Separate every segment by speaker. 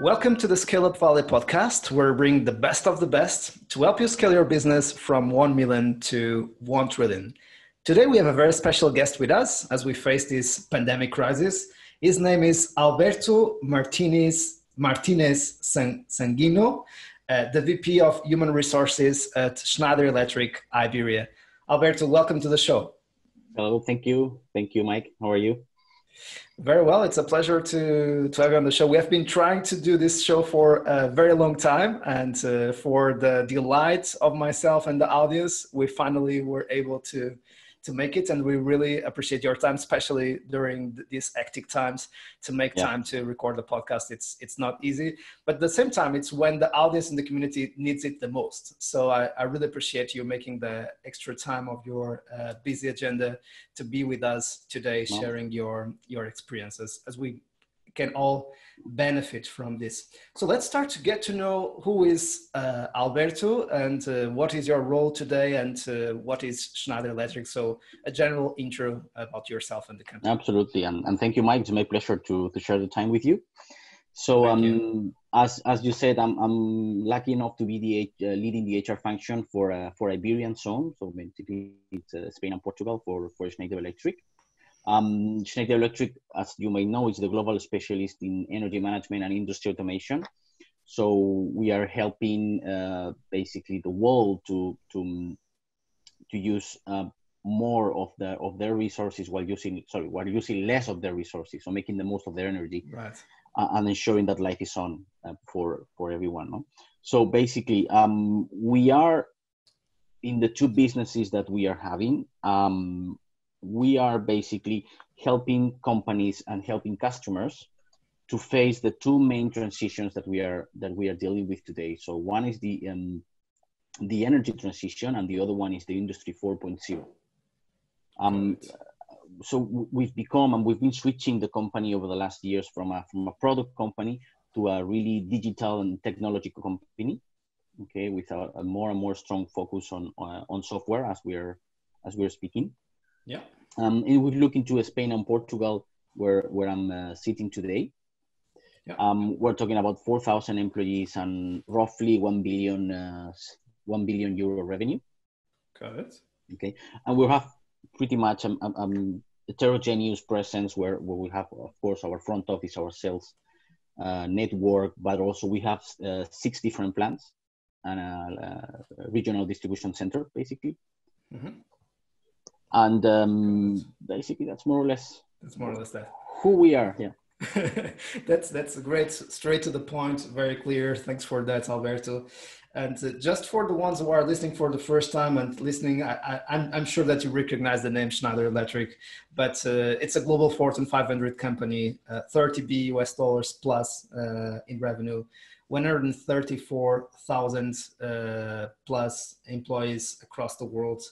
Speaker 1: Welcome to the Scale Up Valley podcast, where we bring the best of the best to help you scale your business from 1 million to 1 trillion. Today, we have a very special guest with us as we face this pandemic crisis. His name is Alberto Martinez, Martinez Sanguino, uh, the VP of Human Resources at Schneider Electric Iberia. Alberto, welcome to the show.
Speaker 2: Hello, thank you. Thank you, Mike. How are you?
Speaker 1: Very well. It's a pleasure to, to have you on the show. We have been trying to do this show for a very long time, and uh, for the delight of myself and the audience, we finally were able to to make it and we really appreciate your time especially during these hectic times to make yeah. time to record the podcast it's it's not easy but at the same time it's when the audience in the community needs it the most so i, I really appreciate you making the extra time of your uh, busy agenda to be with us today sharing your your experiences as we can all benefit from this. So let's start to get to know who is uh, Alberto and uh, what is your role today and uh, what is Schneider Electric. So a general intro about yourself and the company.
Speaker 2: Absolutely, and, and thank you, Mike. It's my pleasure to, to share the time with you. So um, as as you said, I'm I'm lucky enough to be the uh, leading the HR function for uh, for Iberian zone. So basically, it's uh, Spain and Portugal for for Schneider Electric. Um, Schneider Electric, as you may know, is the global specialist in energy management and industry automation. So we are helping uh, basically the world to to to use uh, more of the of their resources while using sorry while using less of their resources, so making the most of their energy,
Speaker 1: right.
Speaker 2: uh, and ensuring that life is on uh, for for everyone. No? So basically, um, we are in the two businesses that we are having. Um, we are basically helping companies and helping customers to face the two main transitions that we are that we are dealing with today. So one is the um, the energy transition, and the other one is the industry 4.0. Um, so we've become and we've been switching the company over the last years from a from a product company to a really digital and technological company. Okay, with a, a more and more strong focus on uh, on software as we're as we're speaking.
Speaker 1: Yeah.
Speaker 2: Um, and we look into Spain and Portugal, where where I'm uh, sitting today. Yeah. Um, we're talking about 4,000 employees and roughly 1 billion, uh, 1 billion euro revenue.
Speaker 1: Got it.
Speaker 2: Okay. And we have pretty much um, um, um, heterogeneous presence where, where we have, of course, our front office, our sales uh, network, but also we have uh, six different plants and a, a regional distribution center, basically. Mm-hmm and um, basically that's more or less
Speaker 1: that's more or less that.
Speaker 2: who we are yeah
Speaker 1: that's that's great. Straight to the point. Very clear. Thanks for that alberto. And uh, just for the ones who are listening for the first time and listening I, am I'm sure that you recognize the name schneider electric but uh, it's a global fortune 500 company uh, 30 b us dollars plus uh, in revenue 134,000 uh, plus employees across the world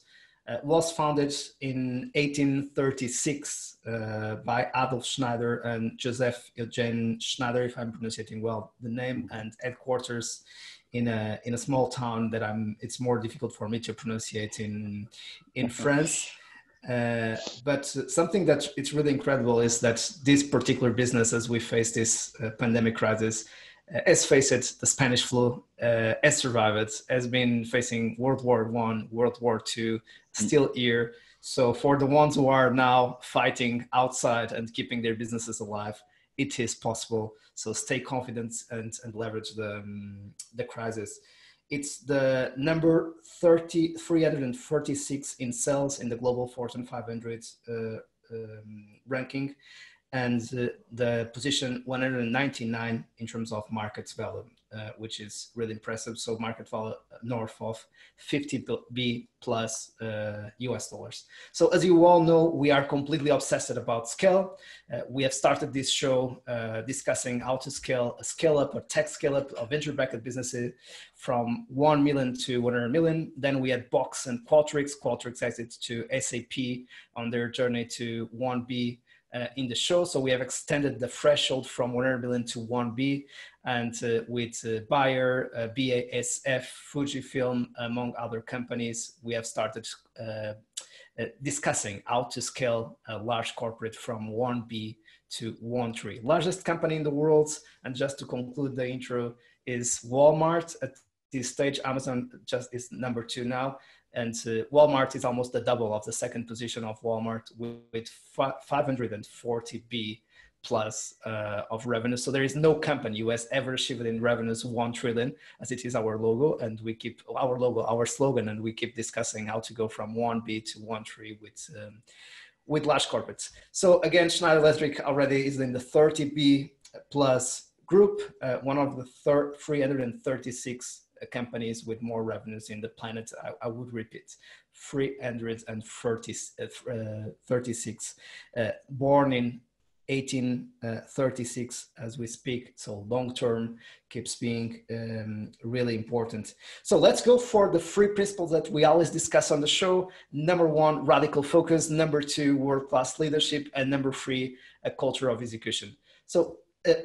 Speaker 1: uh, was founded in 1836 uh, by Adolphe Schneider and Joseph Eugene Schneider, if I'm pronouncing well the name, and headquarters in a in a small town that I'm. It's more difficult for me to pronounce in in France. Uh, but something that it's really incredible is that this particular business, as we face this uh, pandemic crisis, uh, has faced the Spanish flu, uh, has survived, has been facing World War One, World War Two, still here. So for the ones who are now fighting outside and keeping their businesses alive, it is possible. So stay confident and, and leverage the, um, the crisis. It's the number 30, 346 in sales in the global Fortune 500 uh, um, ranking and the, the position 199 in terms of market value, uh, which is really impressive. So market value north of 50 B plus uh, US dollars. So as you all know, we are completely obsessed about scale. Uh, we have started this show uh, discussing how to scale a scale up or tech scale up of venture backed businesses from 1 million to 100 million. Then we had Box and Qualtrics. Qualtrics exit to SAP on their journey to 1B uh, in the show. So we have extended the threshold from 100 million to 1B, and uh, with uh, Bayer, uh, BASF, Fujifilm, among other companies, we have started uh, uh, discussing how to scale a large corporate from 1B to 1-3. Largest company in the world, and just to conclude the intro, is Walmart. At this stage, Amazon just is number two now, and uh, Walmart is almost the double of the second position of Walmart with, with 540 B plus uh, of revenue. So there is no company who has ever achieved in revenues 1 trillion as it is our logo. And we keep our logo, our slogan, and we keep discussing how to go from 1B to 1-3 with, um, with large corporates. So again, Schneider Electric already is in the 30B plus group, uh, one of the 336 companies with more revenues in the planet. I, I would repeat, 336, uh, uh, born in 1836 uh, as we speak. So long term keeps being um, really important. So let's go for the three principles that we always discuss on the show. Number one, radical focus. Number two, world class leadership. And number three, a culture of execution. So uh,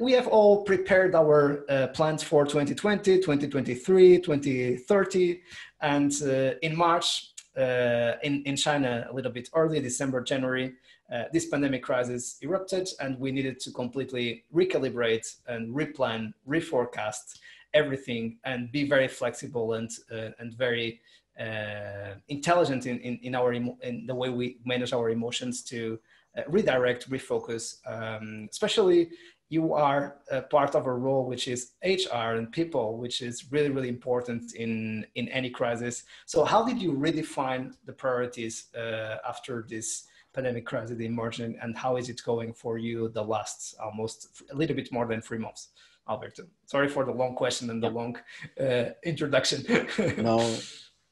Speaker 1: we have all prepared our uh, plans for 2020, 2023, 2030. And uh, in March, uh, in, in China, a little bit early, December, January, uh, this pandemic crisis erupted and we needed to completely recalibrate and replan, reforecast everything and be very flexible and, uh, and very uh, intelligent in, in, in, our in the way we manage our emotions to uh, redirect, refocus, um, especially you are part of a role which is HR and people, which is really, really important in, in any crisis. So how did you redefine the priorities uh, after this pandemic crisis emerging and how is it going for you the last almost a little bit more than three months alberto? Sorry for the long question and the long uh, introduction.
Speaker 2: No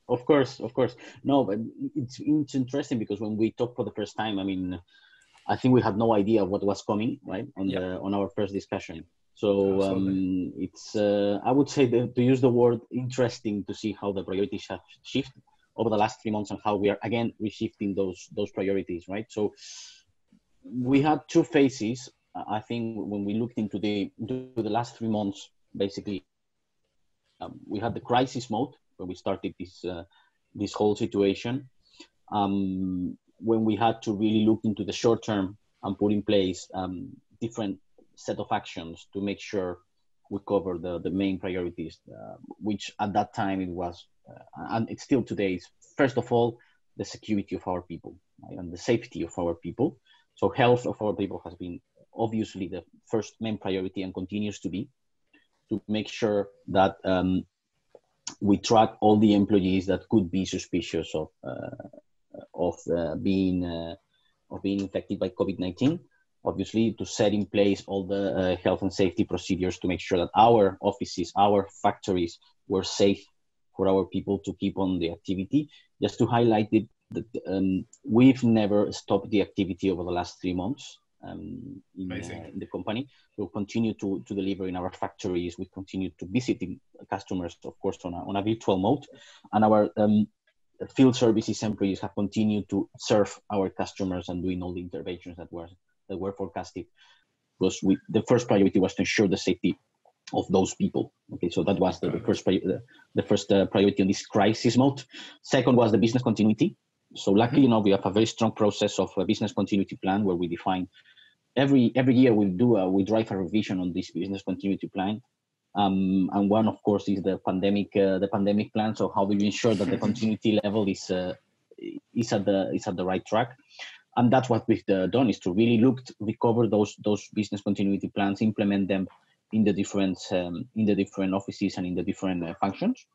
Speaker 2: of course of course. No but it's, it's interesting because when we talked for the first time i mean i think we had no idea what was coming right on yeah. the on our first discussion so um, it's uh, i would say that, to use the word interesting to see how the priorities have shifted over the last three months and how we are again reshifting those those priorities, right? So we had two phases. I think when we looked into the into the last three months, basically, um, we had the crisis mode when we started this uh, this whole situation. Um, when we had to really look into the short term and put in place um, different set of actions to make sure we cover the, the main priorities, uh, which at that time it was uh, and it's still today, is first of all, the security of our people right? and the safety of our people. So health of our people has been obviously the first main priority and continues to be to make sure that um, we track all the employees that could be suspicious of uh, of uh, being uh, of being infected by COVID-19. Obviously, to set in place all the uh, health and safety procedures to make sure that our offices, our factories were safe for our people to keep on the activity. Just to highlight it, that um, we've never stopped the activity over the last three months um, in, uh, in, the company. We'll continue to, to deliver in our factories. We continue to visiting customers, of course, on a, on a virtual mode. And our um, field services employees have continued to serve our customers and doing all the interventions that were, that were forecasted. Because we, the first priority was to ensure the safety of those people. Okay, so that was the, the first the, the first uh, priority on this crisis mode. Second was the business continuity. So luckily, you know, we have a very strong process of a business continuity plan where we define every every year we do a, we drive a revision on this business continuity plan. Um, and one, of course, is the pandemic uh, the pandemic plan. So how do you ensure that the continuity level is uh, is at the is at the right track? And that's what we've uh, done is to really look to recover those those business continuity plans, implement them in the different um, in the different offices and in the different uh, functions.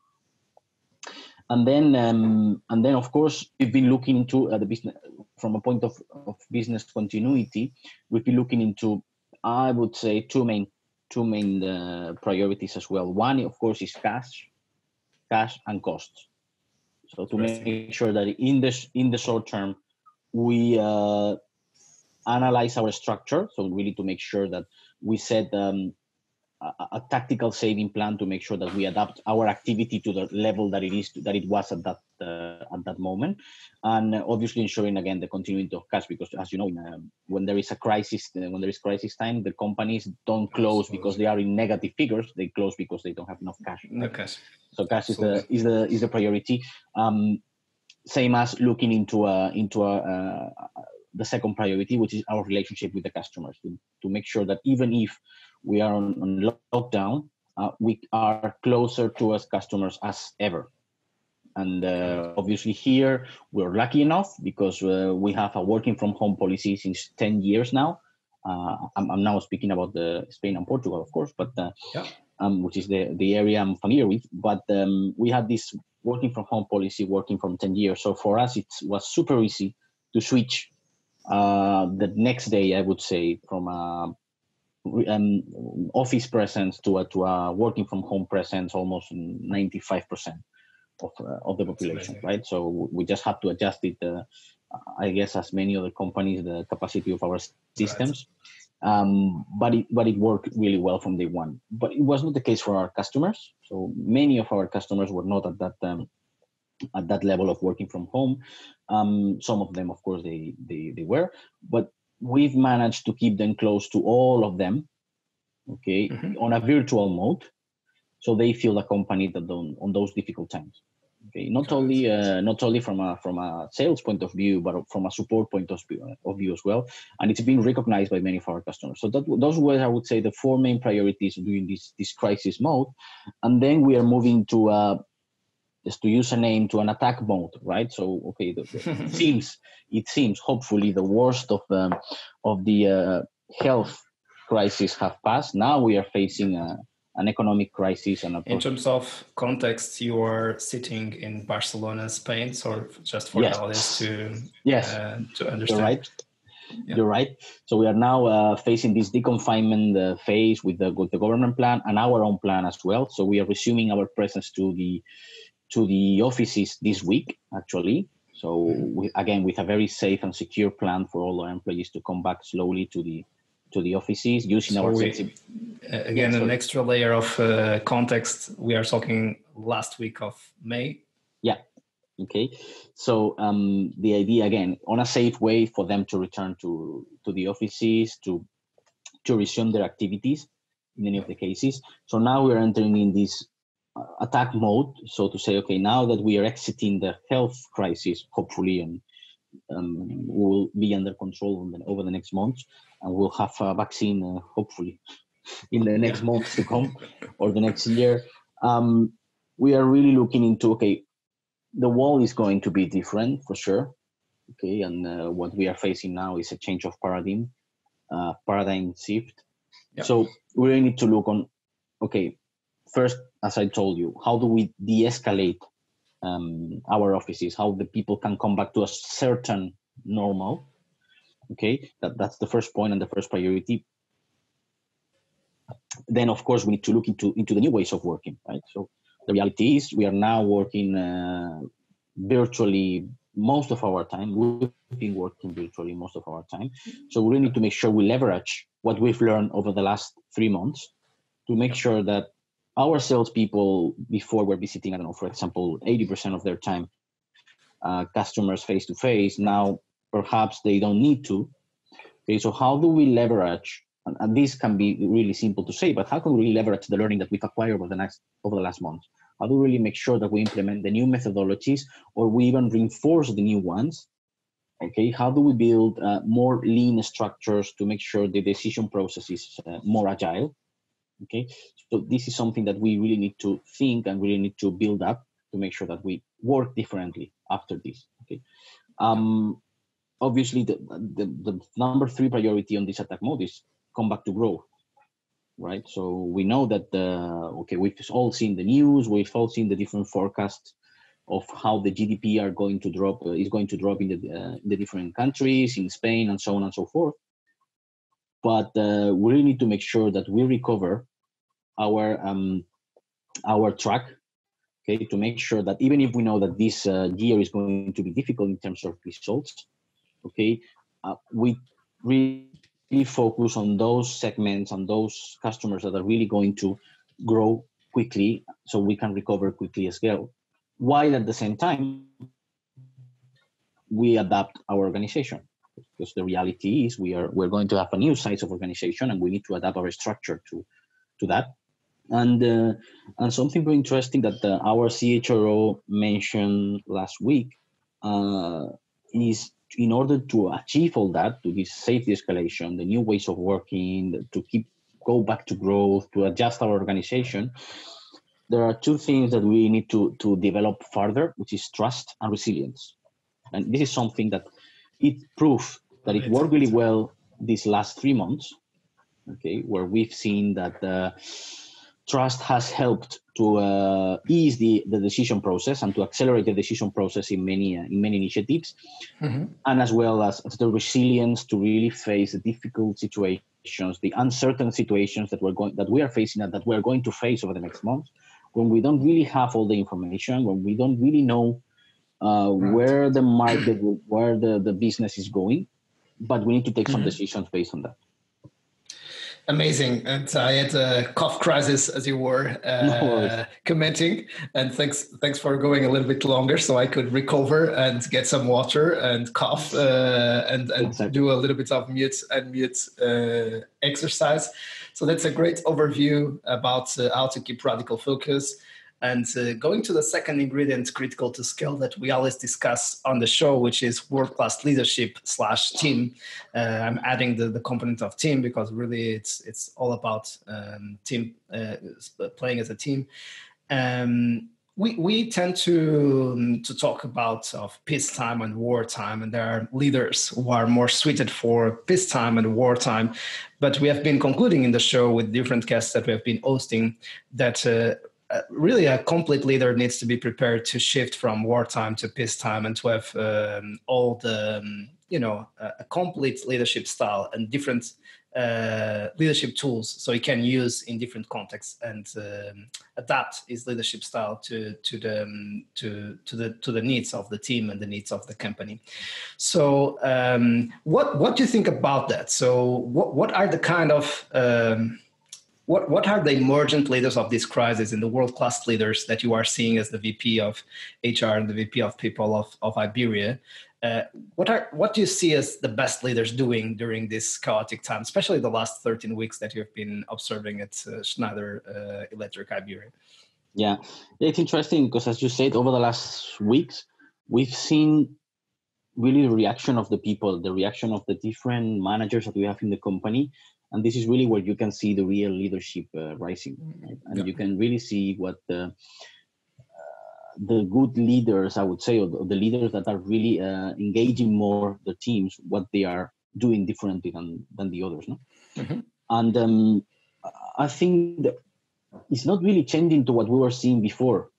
Speaker 2: And then um, and then of course we've been looking into uh, the business from a point of, of business continuity. We've been looking into I would say two main two main uh, priorities as well. One of course is cash, cash and costs. So to make sure that in the in the short term we uh, analyze our structure. So really to make sure that we set um, a, a, tactical saving plan to make sure that we adapt our activity to the level that it is to, that it was at that uh, at that moment, and obviously ensuring again the continuity of cash because as you know um, when there is a crisis uh, when there is crisis time the companies don't close because they are in negative figures they close because they don't have enough cash.
Speaker 1: No cash.
Speaker 2: So cash is the is the is the priority. Um, same as looking into a into a, uh, the second priority, which is our relationship with the customers, to, to make sure that even if we are on, on lockdown, uh, we are closer to us customers as ever. And uh, obviously here we're lucky enough because uh, we have a working from home policy since 10 years now. Uh, I'm, I'm, now speaking about the Spain and Portugal, of course, but uh, yeah. um, which is the, the area I'm familiar with. But um, we had this working from home policy working from 10 years. So for us, it was super easy to switch uh, the next day, I would say, from a um, office presence to a, to a working from home presence almost 95% of, uh, of the population, right? So we just have to adjust it, uh, I guess, as many other companies, the capacity of our systems. Right. Um, but it but it worked really well from day one. But it was not the case for our customers. So many of our customers were not at that um, at that level of working from home. Um, some of them, of course, they, they they were, but we've managed to keep them close to all of them, okay, mm-hmm. on a virtual mode, so they feel accompanied on, on those difficult times. Okay, not only uh, not only from a from a sales point of view, but from a support point of view, of view as well, and it's been recognized by many of our customers. So that those were, I would say, the four main priorities during this this crisis mode, and then we are moving to uh, just to use a name to an attack mode, right? So okay, the, it seems it seems hopefully the worst of the of the uh, health crisis have passed. Now we are facing a an economic crisis and
Speaker 1: in terms of context you are sitting in barcelona spain so just for yes. audience to
Speaker 2: yes uh, to understand you're right yeah. you're right so we are now uh, facing this deconfinement uh, phase with the with the government plan and our own plan as well so we are resuming our presence to the to the offices this week actually. So we, again with a very safe and secure plan for all our employees to come back slowly to the to the offices using so our we,
Speaker 1: uh, again yeah, an extra layer of uh, context. We are talking last week of may.
Speaker 2: Yeah. Okay. So um, the idea again on a safe way for them to return to to the offices to to resume their activities in many of the cases. So now we're entering in this attack mode so to say okay now that we are exiting the health crisis hopefully and um, will be under control the, over the next months and we'll have a vaccine uh, hopefully in the next months to come or the next year. Um, we are really looking into okay, the wall is going to be different for sure. Okay, and uh, what we are facing now is a change of paradigm, uh, paradigm shift. Yep. So we really need to look on okay, first, as I told you, how do we de-escalate um, our offices? How the people can come back to a certain normal? Okay that, that's the first point and the first priority. Then of course we need to look into into the new ways of working right? So the reality is we are now working uh, virtually most of our time. We've been working virtually most of our time. So we really need to make sure we leverage what we've learned over the last three months to make sure that our salespeople before were visiting i don't know for example 80% of their time uh, customers face to face now perhaps they don't need to. Okay, so how do we leverage? And, and this can be really simple to say, but how can we leverage the learning that we've acquired over the next over the last month? How do we really make sure that we implement the new methodologies, or we even reinforce the new ones? Okay, how do we build uh, more lean structures to make sure the decision process is uh, more agile? Okay, so this is something that we really need to think and really need to build up to make sure that we work differently after this. Okay, um, obviously the, the, the number three priority on this attack mode is come back to growth right? So we know that uh, okay we've all seen the news we've all seen the different forecasts of how the gdp are going to drop uh, is going to drop in the, uh, in the different countries in spain and so on and so forth but uh, we really need to make sure that we recover our um, our track okay to make sure that even if we know that this uh, year is going to be difficult in terms of results okay uh, we really focus on those segments and those customers that are really going to grow quickly so we can recover quickly as well while at the same time we adapt our organization because the reality is we are we're going to have a new size of organization and we need to adapt our structure to to that and uh, and something very interesting that uh, our CHRO mentioned last week uh, is in order to achieve all that, to this safety escalation, the new ways of working, to keep go back to growth, to adjust our organization, there are two things that we need to, to develop further, which is trust and resilience. And this is something that it proved that it worked really well these last three months, okay, where we've seen that uh, trust has helped to uh, ease the, the decision process and to accelerate the decision process in many uh, in many initiatives, mm-hmm. and as well as, as the resilience to really face the difficult situations, the uncertain situations that we're going that we are facing and that we are going to face over the next months, when we don't really have all the information, when we don't really know uh, right. where the market, where the, the business is going, but we need to take some mm-hmm. decisions based on that.
Speaker 1: Amazing. And I had a cough crisis as you were uh, no commenting. And thanks thanks for going a little bit longer so I could recover and get some water and cough uh, and, and exactly. do a little bit of mute and mute uh, exercise. So that's a great overview about uh, how to keep radical focus. And uh, going to the second ingredient critical to scale that we always discuss on the show, which is world-class leadership slash team. Uh, I'm adding the, the component of team because really it's it's all about um, team uh, playing as a team. Um, we, we tend to um, to talk about of peacetime and wartime, and there are leaders who are more suited for peacetime and wartime. But we have been concluding in the show with different guests that we have been hosting that uh, uh, really a complete leader needs to be prepared to shift from wartime to peacetime and to have um, all the um, you know a complete leadership style and different uh, leadership tools so he can use in different contexts and um, adapt his leadership style to to the um, to to the to the needs of the team and the needs of the company. So um, what what do you think about that? So what what are the kind of um, what, what are the emergent leaders of this crisis and the world-class leaders that you are seeing as the VP of HR and the VP of people of, of Iberia? Uh, what are what do you see as the best leaders doing during this chaotic time, especially the last 13 weeks that you've been observing at uh, Schneider uh, Electric Iberia?
Speaker 2: Yeah, it's interesting because as you said, over the last weeks, we've seen really the reaction of the people, the reaction of the different managers that we have in the company and this is really where you can see the real leadership uh, rising right? and yeah. you can really see what the uh, the good leaders i would say or the, leaders that are really uh, engaging more the teams what they are doing differently than than the others no mm-hmm. and um, i think that it's not really changing to what we were seeing before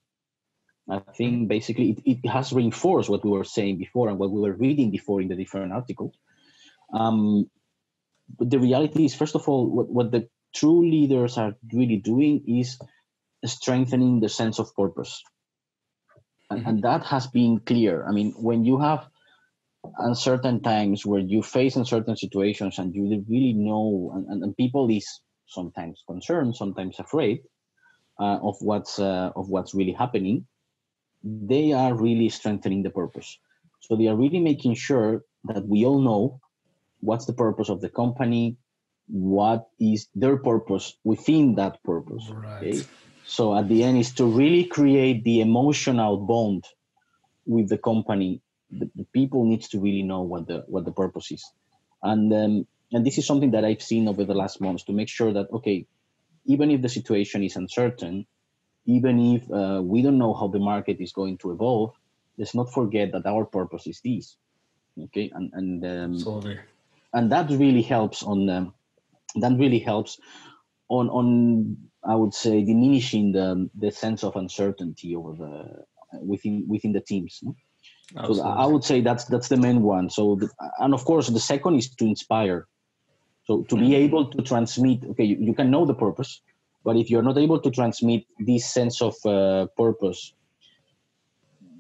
Speaker 2: i think basically it, it has reinforced what we were saying before and what we were reading before in the different articles um, the reality is, first of all, what, what the true leaders are really doing is strengthening the sense of purpose. And, mm-hmm. and that has been clear. I mean, when you have uncertain times where you face uncertain situations and you really know, and, and, and people is sometimes concerned, sometimes afraid uh, of what's uh, of what's really happening, they are really strengthening the purpose. So they are really making sure that we all know what's the purpose of the company what is their purpose within that purpose right. okay? So at the end is to really create the emotional bond with the company. The, the people needs to really know what the what the purpose is. And um, and this is something that i've seen over the last months to make sure that okay even if the situation is uncertain even if uh, we don't know how the market is going to evolve let's not forget that our purpose is this okay? And and um, and that really helps on um, that really helps on on I would say diminishing the the sense of uncertainty over the within within the teams. No? So I would say that's that's the main one. So the, and of course the second is to inspire. So to be mm-hmm. able to transmit, okay, you, you can know the purpose, but if you're not able to transmit this sense of uh, purpose,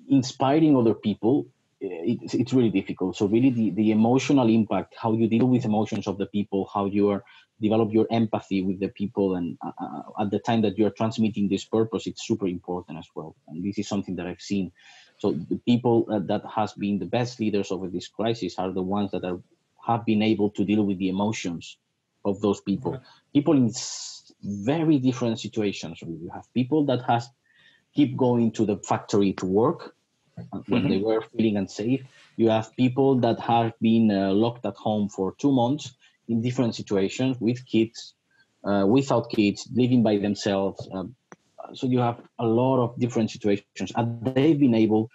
Speaker 2: inspiring other people, it, it's really difficult. So really the, the emotional impact, how you deal with emotions of the people, how you are develop your empathy with the people and uh, uh, at the time that you're transmitting this purpose it's super important as well and this is something that i've seen so the people uh, that has been the best leaders over this crisis are the ones that are have been able to deal with the emotions of those people right. people in very different situations you have people that has keep going to the factory to work when mm-hmm. they were feeling unsafe. You have people that have been uh, locked at home for two months in different situations with kids, uh, without kids, living by themselves. Uh, so you have a lot of different situations, and they've been able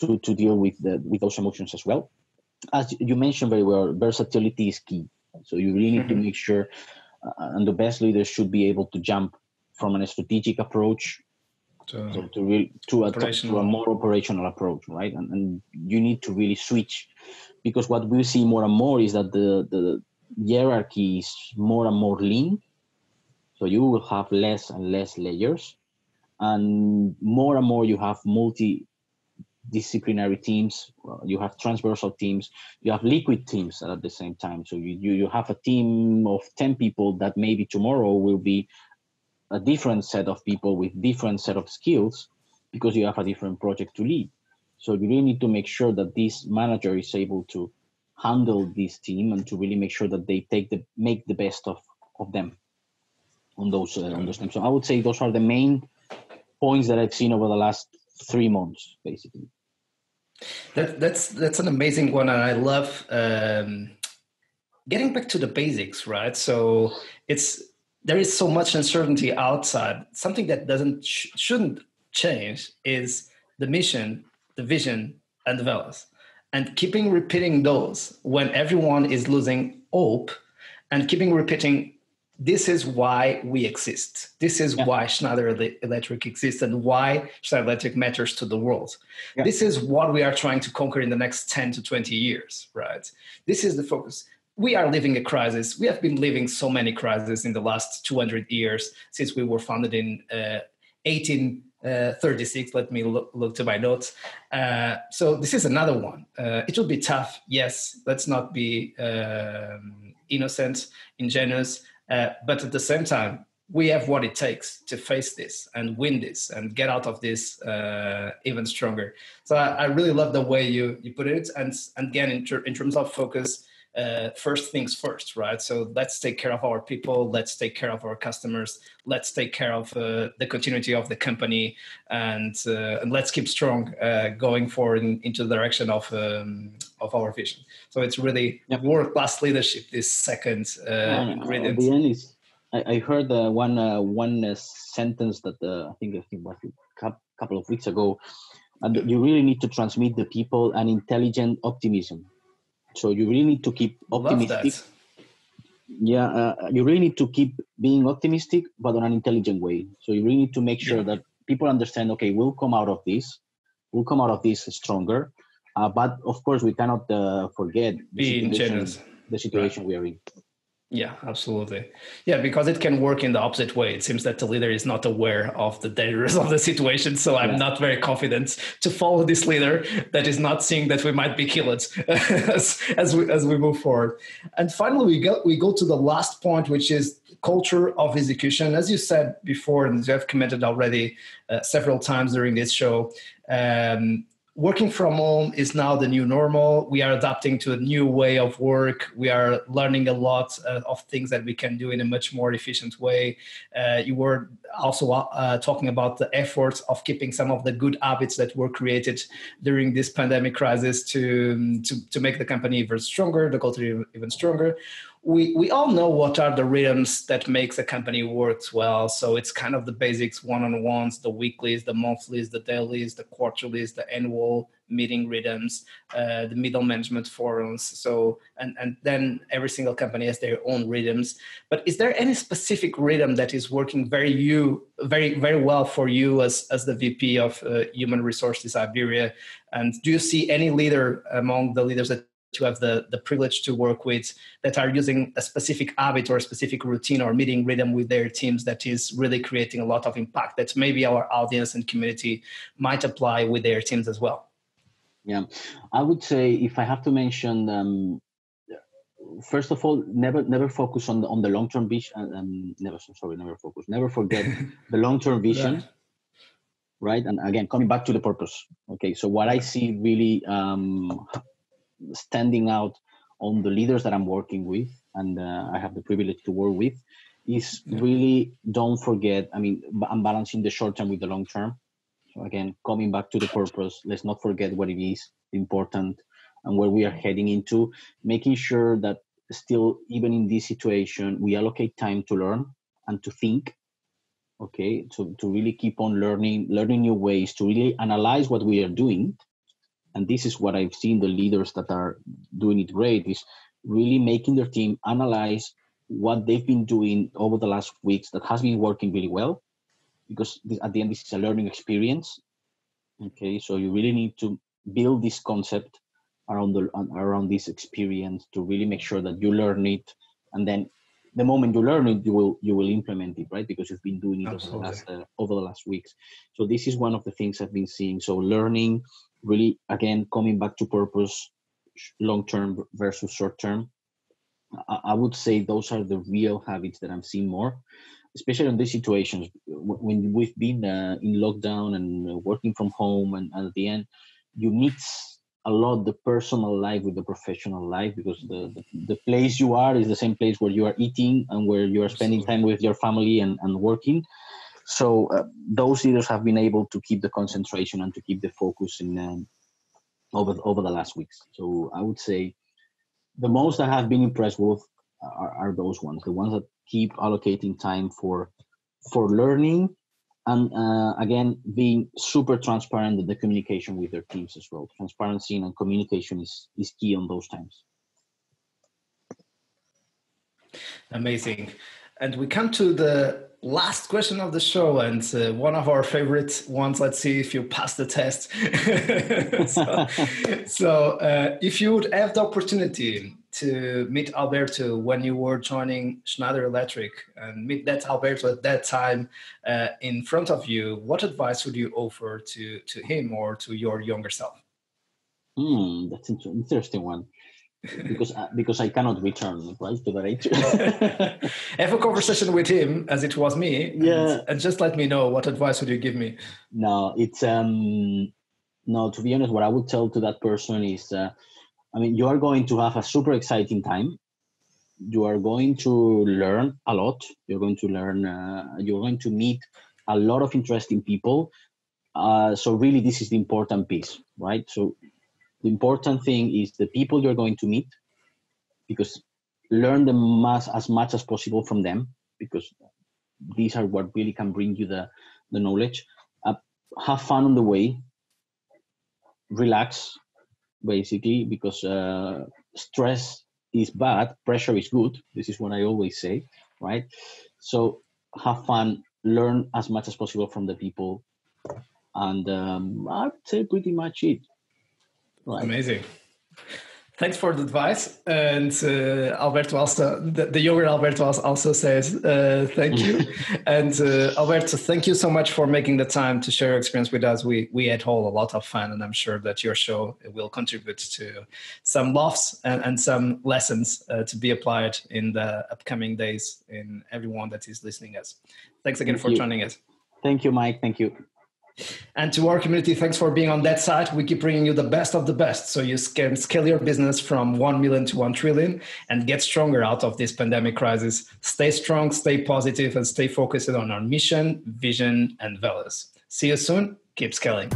Speaker 2: to, to deal with the, with those emotions as well. As you mentioned very well, versatility is key. So you really need mm-hmm. to make sure, uh, and the best leaders should be able to jump from a strategic approach to, uh, so to, really, to, a, to a more operational approach, right? And, and you need to really switch because what we see more and more is that the, the hierarchy is more and more lean. So you will have less and less layers. And more and more you have multi disciplinary teams you have transversal teams you have liquid teams at the same time so you, you, you have a team of 10 people that maybe tomorrow will be a different set of people with different set of skills because you have a different project to lead. So you really need to make sure that this manager is able to handle this team and to really make sure that they take the make the best of of them on those uh, on those teams. So i would say those are the main points that i've seen over the last three months basically.
Speaker 1: That, that's that's an amazing one, and I love um, getting back to the basics, right? So it's there is so much uncertainty outside. Something that doesn't sh- shouldn't change is the mission, the vision, and the values, and keeping repeating those when everyone is losing hope, and keeping repeating this is why we exist. This is yeah. why Schneider Electric exists and why Schneider Electric matters to the world. Yeah. This is what we are trying to conquer in the next 10 to 20 years, right? This is the focus. We are living a crisis. We have been living so many crises in the last 200 years since we were founded in uh, 1836. Uh, Let me look, look, to my notes. Uh, so this is another one. Uh, it will be tough. Yes, let's not be um, innocent, ingenuous uh, but at the same time, we have what it takes to face this and win this and get out of this uh, even stronger. So I, I, really love the way you, you put it. And, and again, in, ter- in terms of focus, uh, first things first, right? So let's take care of our people, let's take care of our customers, let's take care of uh, the continuity of the company, and uh, and let's keep strong uh, going forward in, into the direction of um, of our vision. So it's really yep. world class leadership. This second uh, ingredient.
Speaker 2: The end is, I, I heard uh, one one sentence that I think I think was a couple of weeks ago. And you really need to transmit the people an intelligent optimism so you really need to keep optimistic. Yeah, uh, you really need to keep being optimistic, but on an intelligent way. So you really need to make sure yeah. that people understand. Okay, we'll come out of this. We'll come out of this stronger. Uh, but of course, we cannot uh, forget
Speaker 1: the situation,
Speaker 2: the situation right. we are in.
Speaker 1: Yeah, absolutely. Yeah, because it can work in the opposite way. It seems that the leader is not aware of the dangers of the situation. So I'm yeah. not very confident to follow this leader that is not seeing that we might be killed as, as we as we move forward. And finally, we go we go to the last point, which is culture of execution. As you said before, and you have commented already uh, several times during this show. Um, working from home is now the new normal. We are adapting to a new way of work. We are learning a lot uh, of things that we can do in a much more efficient way. Uh, you were also uh, talking about the efforts of keeping some of the good habits that were created during this pandemic crisis to, to, to make the company even stronger, the culture even stronger we, we all know what are the rhythms that makes a company works well. So it's kind of the basics, one-on-ones, the weeklies, the monthlies, the dailies, the quarterlies, the annual meeting rhythms, uh, the middle management forums. So and and then every single company has their own rhythms. But is there any specific rhythm that is working very you very very well for you as as the VP of uh, Human Resources Iberia? And do you see any leader among the leaders that to have the, the privilege to work with that are using a specific habit or a specific routine or meeting rhythm with their teams that is really creating a lot of impact that maybe our audience and community might apply with their teams as well.
Speaker 2: Yeah. I would say if i have to mention um, first of all never never focus on the on the long-term vision uh, um, never sorry never focus. Never forget the long-term vision yeah. right? And again coming back to the purpose. Okay so what i see really um, standing out on the leaders that I'm working with, and uh, I have the privilege to work with, is really don't forget. I mean, I'm balancing the short term with the long term. So again coming back to the purpose let's not forget what it is important and where we are heading into making sure that still even in this situation we allocate time to learn and to think okay to, to really keep on learning learning new ways to really analyze what we are doing and this is what i've seen the leaders that are doing it great is really making their team analyze what they've been doing over the last weeks that has been working really well because this, at the end this is a learning experience. Okay so you really need to build this concept around the around this experience to really make sure that you learn it and then the moment you learn it you will you will implement it right? Because you've been doing it over the, last, uh, over the last weeks. So this is one of the things i've been seeing. So learning really again coming back to purpose long term versus short term I, I would say those are the real habits that i'm seeing more especially in these situations. When we've been uh, in lockdown and working from home and, and at the end you mix a lot the personal life with the professional life because the, the, the, place you are is the same place where you are eating and where you are spending time with your family and, and working. So uh, those leaders have been able to keep the concentration and to keep the focus in um, over over the last weeks. So i would say the most i have been impressed with are, are those ones the ones that keep allocating time for for learning and uh, again being super transparent in the communication with their teams as well. Transparency and communication is is key on those times.
Speaker 1: Amazing. And we come to the last question of the show and uh, one of our favorite ones. Let's see if you pass the test. So, so uh, if you would have the opportunity to meet Alberto when you were joining Schneider Electric and meet that Alberto at that time uh, in front of you, what advice would you offer to, to him or to your younger self?
Speaker 2: Hmm, that's an interesting one. because because I cannot return right to the age.
Speaker 1: Have a conversation with him as it was me.
Speaker 2: Yeah,
Speaker 1: and, and, just let me know what advice would you give me.
Speaker 2: No, it's um no. To be honest, what I would tell to that person is uh, I mean, you are going to have a super exciting time. You are going to learn a lot. You're going to learn, uh, you're going to meet a lot of interesting people. Uh, so, really, this is the important piece, right? So, the important thing is the people you're going to meet because learn the mass as much as possible from them because these are what really can bring you the, the knowledge. Uh, have fun on the way, relax, basically because uh, stress is bad pressure is good. This is what i always say right? So have fun learn as much as possible from the people and um, i'd say pretty much it
Speaker 1: right? Amazing Thanks for the advice. And uh, Alberto also, the, the, younger Alberto also says uh, thank you. and uh, Alberto, thank you so much for making the time to share your experience with us. We we had all a lot of fun, and I'm sure that your show will contribute to some laughs and, and some lessons uh, to be applied in the upcoming days in everyone that is listening us. Thanks again thank for you. joining us.
Speaker 2: Thank you, Mike. Thank you.
Speaker 1: And to our community, thanks for being on that side. We keep bringing you the best of the best so you can scale your business from 1 million to 1 trillion and get stronger out of this pandemic crisis. Stay strong, stay positive, and stay focused on our mission, vision, and values. See you soon. Keep scaling.